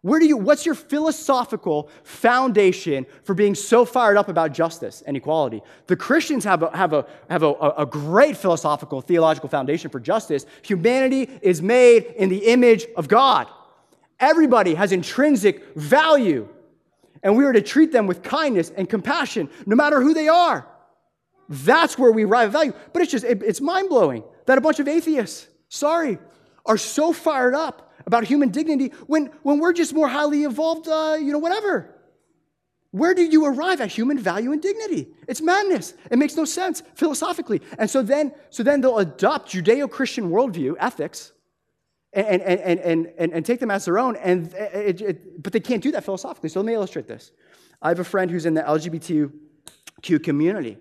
Where do you, what's your philosophical foundation for being so fired up about justice and equality? The Christians have a, have a, have a, a great philosophical, theological foundation for justice. Humanity is made in the image of God. Everybody has intrinsic value, and we are to treat them with kindness and compassion, no matter who they are. That's where we arrive at value. But it's just, it, it's mind blowing that a bunch of atheists, sorry, are so fired up about human dignity when, when we're just more highly evolved, uh, you know, whatever. Where do you arrive at human value and dignity? It's madness. It makes no sense philosophically. And so then, so then they'll adopt Judeo Christian worldview, ethics, and, and, and, and, and, take them as their own. And it, it, but they can't do that philosophically. So let me illustrate this. I have a friend who's in the LGBTQ community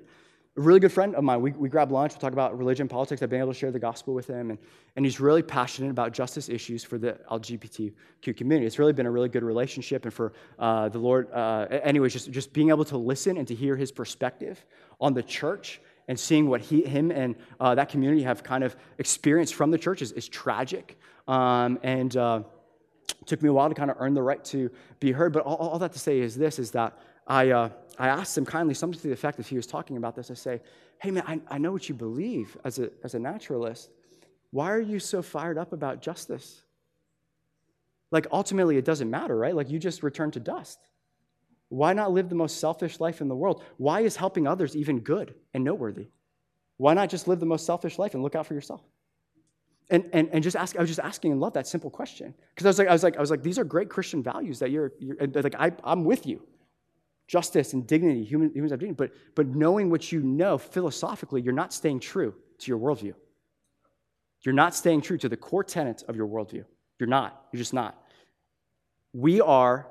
a really good friend of mine. We, we grab lunch, we talk about religion, politics. I've been able to share the gospel with him, and, and he's really passionate about justice issues for the LGBTQ community. It's really been a really good relationship, and for uh, the Lord, uh, anyways, just, just being able to listen and to hear his perspective on the church and seeing what he, him and uh, that community have kind of experienced from the church is, tragic. Um, and uh, took me a while to kind of earn the right to be heard. But all, all that to say is this, is that I, uh, I asked him kindly, something to the effect if he was talking about this. I say, hey, man, I, I know what you believe as a, as a naturalist. Why are you so fired up about justice? Like, ultimately, it doesn't matter, right? Like, you just return to dust. Why not live the most selfish life in the world? Why is helping others even good and noteworthy? Why not just live the most selfish life and look out for yourself? And, and, and just ask, I was just asking and love that simple question. Because I was like, I was like, I was like, these are great Christian values that you're, you're like, I, I'm with you justice and dignity, human, humans have dignity, but, but knowing what you know philosophically, you're not staying true to your worldview. You're not staying true to the core tenets of your worldview. You're not. You're just not. We are,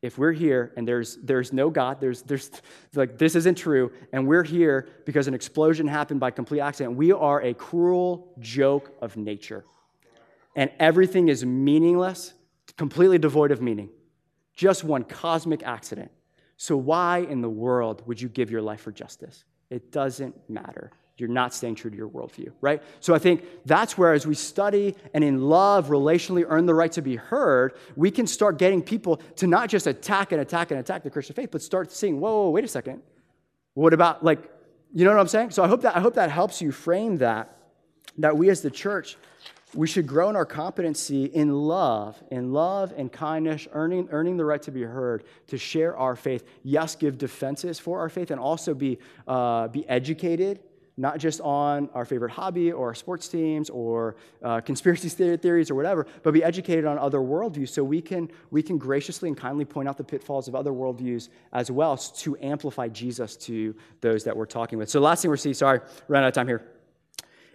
if we're here and there's, there's no God, there's, there's like this isn't true, and we're here because an explosion happened by complete accident, we are a cruel joke of nature. And everything is meaningless, completely devoid of meaning. Just one cosmic accident. So, why in the world would you give your life for justice? It doesn't matter. You're not staying true to your worldview, right? So, I think that's where, as we study and in love, relationally earn the right to be heard, we can start getting people to not just attack and attack and attack the Christian faith, but start seeing, whoa, whoa wait a second. What about, like, you know what I'm saying? So, I hope that, I hope that helps you frame that, that we as the church we should grow in our competency in love, in love and kindness, earning, earning the right to be heard, to share our faith. Yes, give defenses for our faith, and also be, uh, be educated, not just on our favorite hobby or our sports teams or uh, conspiracy theories or whatever, but be educated on other worldviews so we can, we can graciously and kindly point out the pitfalls of other worldviews as well to amplify Jesus to those that we're talking with. So, last thing we're seeing, sorry, run out of time here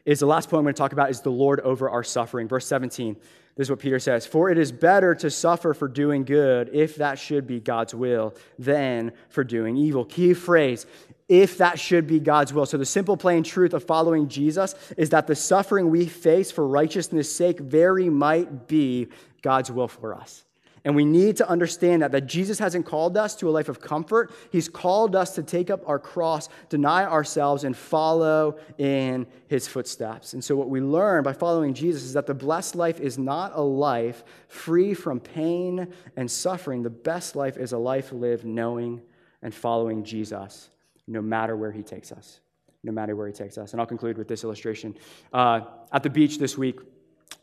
is the last point I'm going to talk about is the Lord over our suffering. Verse 17. This is what Peter says For it is better to suffer for doing good, if that should be God's will, than for doing evil. Key phrase if that should be God's will. So, the simple, plain truth of following Jesus is that the suffering we face for righteousness' sake very might be God's will for us. And we need to understand that, that Jesus hasn't called us to a life of comfort. He's called us to take up our cross, deny ourselves, and follow in his footsteps. And so, what we learn by following Jesus is that the blessed life is not a life free from pain and suffering. The best life is a life lived knowing and following Jesus, no matter where he takes us. No matter where he takes us. And I'll conclude with this illustration. Uh, at the beach this week,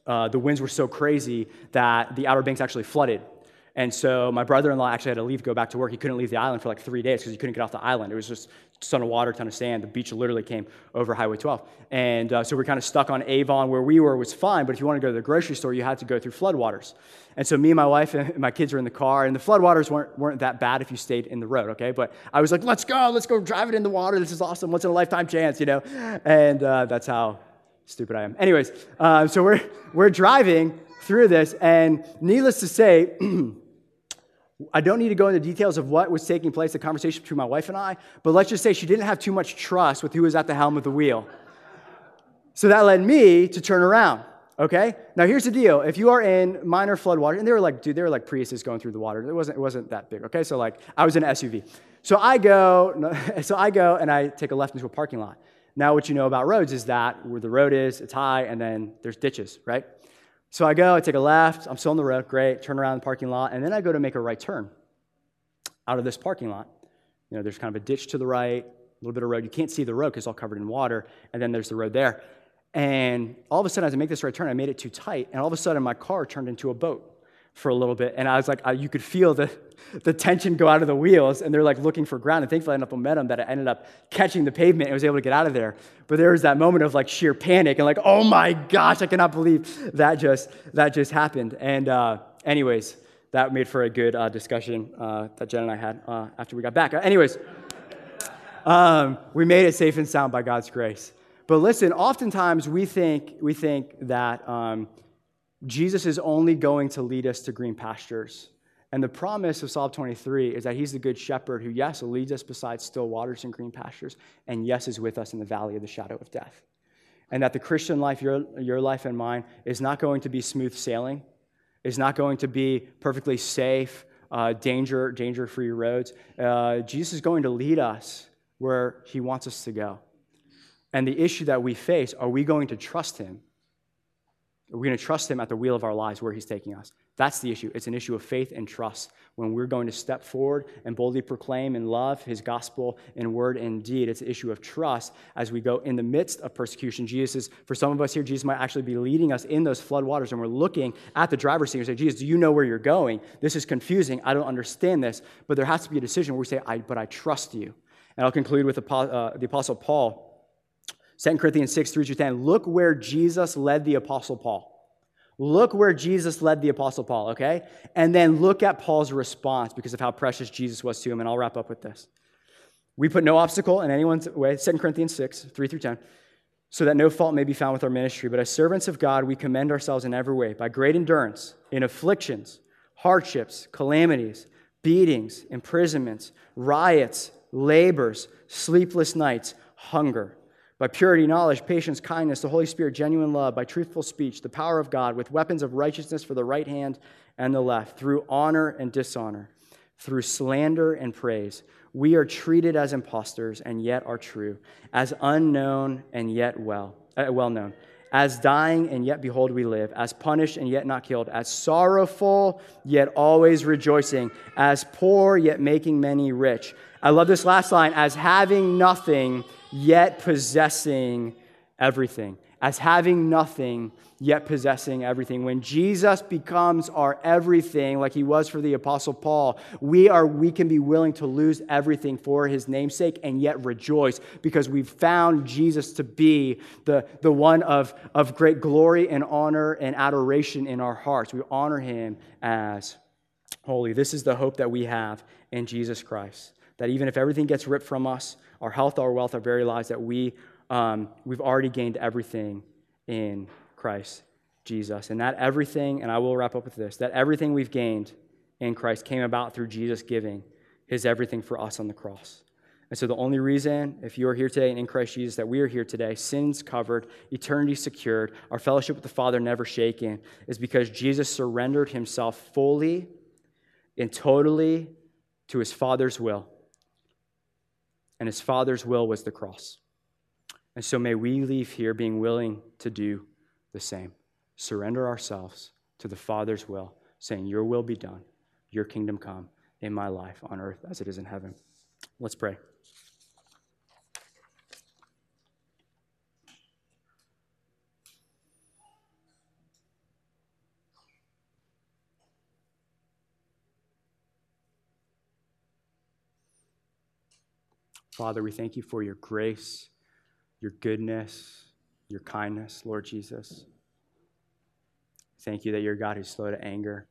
uh, the winds were so crazy that the Outer Banks actually flooded. And so my brother-in-law actually had to leave, go back to work. He couldn't leave the island for like three days because he couldn't get off the island. It was just ton of water, ton of sand. The beach literally came over Highway 12. And uh, so we're kind of stuck on Avon. Where we were was fine, but if you want to go to the grocery store, you had to go through floodwaters. And so me and my wife and my kids were in the car, and the floodwaters weren't, weren't that bad if you stayed in the road, okay? But I was like, let's go, let's go drive it in the water. This is awesome. Once in a lifetime chance, you know? And uh, that's how stupid I am. Anyways, uh, so we're, we're driving through this, and needless to say, I don't need to go into details of what was taking place, the conversation between my wife and I, but let's just say she didn't have too much trust with who was at the helm of the wheel. So that led me to turn around. Okay? Now here's the deal. If you are in minor flood water, and they were like, dude, they were like Priuses going through the water. It wasn't, it wasn't that big. Okay? So like I was in an SUV. So I go, so I go and I take a left into a parking lot. Now what you know about roads is that where the road is, it's high, and then there's ditches, right? So I go, I take a left, I'm still on the road, great, turn around the parking lot, and then I go to make a right turn out of this parking lot. You know, there's kind of a ditch to the right, a little bit of road. You can't see the road because it's all covered in water, and then there's the road there. And all of a sudden, as I make this right turn, I made it too tight, and all of a sudden, my car turned into a boat for a little bit. And I was like, I, you could feel the, the tension go out of the wheels, and they're like looking for ground. And thankfully, I had enough momentum that I ended up catching the pavement and was able to get out of there. But there was that moment of like sheer panic and like, oh my gosh, I cannot believe that just that just happened. And uh, anyways, that made for a good uh, discussion uh, that Jen and I had uh, after we got back. anyways, um, we made it safe and sound by God's grace. But listen, oftentimes we think we think that. Um, Jesus is only going to lead us to green pastures. And the promise of Psalm 23 is that he's the good shepherd who, yes, leads us beside still waters and green pastures, and yes, is with us in the valley of the shadow of death. And that the Christian life, your, your life and mine, is not going to be smooth sailing, is not going to be perfectly safe, uh, danger, danger-free roads. Uh, Jesus is going to lead us where he wants us to go. And the issue that we face, are we going to trust him? We're going to trust Him at the wheel of our lives where He's taking us. That's the issue. It's an issue of faith and trust. When we're going to step forward and boldly proclaim and love His gospel in word and deed, it's an issue of trust as we go in the midst of persecution. Jesus is, for some of us here, Jesus might actually be leading us in those floodwaters, and we're looking at the driver's seat and say, Jesus, do you know where you're going? This is confusing. I don't understand this. But there has to be a decision where we say, I, but I trust you. And I'll conclude with the, uh, the Apostle Paul 2 Corinthians 6, 3 through 10. Look where Jesus led the Apostle Paul. Look where Jesus led the Apostle Paul, okay? And then look at Paul's response because of how precious Jesus was to him. And I'll wrap up with this. We put no obstacle in anyone's way, 2 Corinthians 6, 3 through 10, so that no fault may be found with our ministry. But as servants of God, we commend ourselves in every way by great endurance in afflictions, hardships, calamities, beatings, imprisonments, riots, labors, sleepless nights, hunger by purity, knowledge, patience, kindness, the Holy Spirit, genuine love, by truthful speech, the power of God, with weapons of righteousness for the right hand and the left, through honor and dishonor, through slander and praise. We are treated as impostors and yet are true, as unknown and yet well, uh, well known, as dying and yet behold we live, as punished and yet not killed, as sorrowful yet always rejoicing, as poor yet making many rich. I love this last line, as having nothing yet possessing everything. As having nothing, yet possessing everything. When Jesus becomes our everything, like he was for the Apostle Paul, we, are, we can be willing to lose everything for his namesake and yet rejoice because we've found Jesus to be the, the one of, of great glory and honor and adoration in our hearts. We honor him as holy. This is the hope that we have in Jesus Christ. That even if everything gets ripped from us, our health, our wealth, our very lives, that we, um, we've already gained everything in Christ Jesus. And that everything, and I will wrap up with this, that everything we've gained in Christ came about through Jesus giving his everything for us on the cross. And so, the only reason, if you are here today and in Christ Jesus, that we are here today, sins covered, eternity secured, our fellowship with the Father never shaken, is because Jesus surrendered himself fully and totally to his Father's will. And his Father's will was the cross. And so, may we leave here being willing to do the same. Surrender ourselves to the Father's will, saying, Your will be done, your kingdom come in my life on earth as it is in heaven. Let's pray. Father, we thank you for your grace, your goodness, your kindness, Lord Jesus. Thank you that you're God who's slow to anger,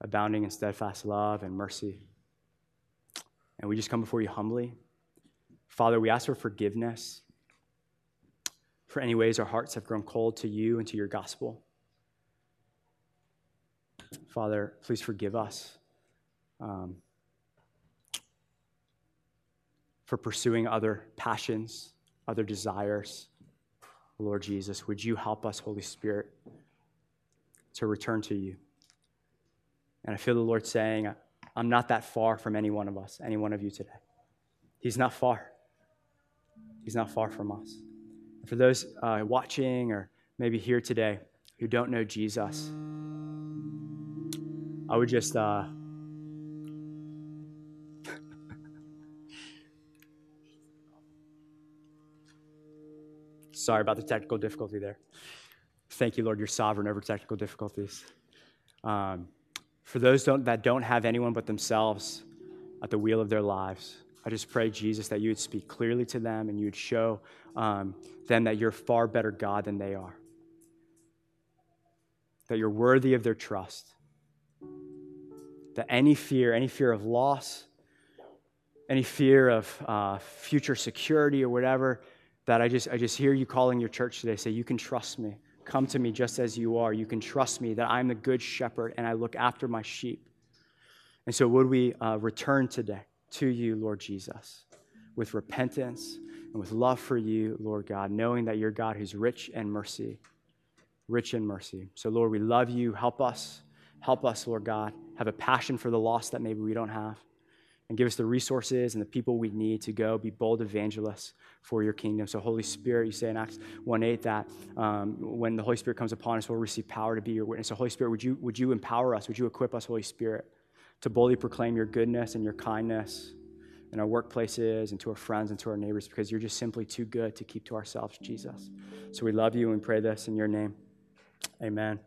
abounding in steadfast love and mercy. And we just come before you humbly. Father, we ask for forgiveness for any ways our hearts have grown cold to you and to your gospel. Father, please forgive us. Um, for pursuing other passions, other desires. Lord Jesus, would you help us, Holy Spirit, to return to you? And I feel the Lord saying, I'm not that far from any one of us, any one of you today. He's not far. He's not far from us. And for those uh, watching or maybe here today who don't know Jesus, I would just. Uh, Sorry about the technical difficulty there. Thank you, Lord, you're sovereign over technical difficulties. Um, for those don't, that don't have anyone but themselves at the wheel of their lives, I just pray, Jesus, that you would speak clearly to them and you would show um, them that you're far better God than they are, that you're worthy of their trust, that any fear, any fear of loss, any fear of uh, future security or whatever, that I just, I just hear you calling your church today. Say, You can trust me. Come to me just as you are. You can trust me that I'm the good shepherd and I look after my sheep. And so, would we uh, return today to you, Lord Jesus, with repentance and with love for you, Lord God, knowing that you're God who's rich in mercy, rich in mercy. So, Lord, we love you. Help us. Help us, Lord God, have a passion for the lost that maybe we don't have and give us the resources and the people we need to go be bold evangelists for your kingdom. So, Holy Spirit, you say in Acts 1 8 that um, when the Holy Spirit comes upon us, we'll receive power to be your witness. So, Holy Spirit, would you, would you empower us? Would you equip us, Holy Spirit, to boldly proclaim your goodness and your kindness in our workplaces and to our friends and to our neighbors because you're just simply too good to keep to ourselves, Jesus. So, we love you and pray this in your name. Amen.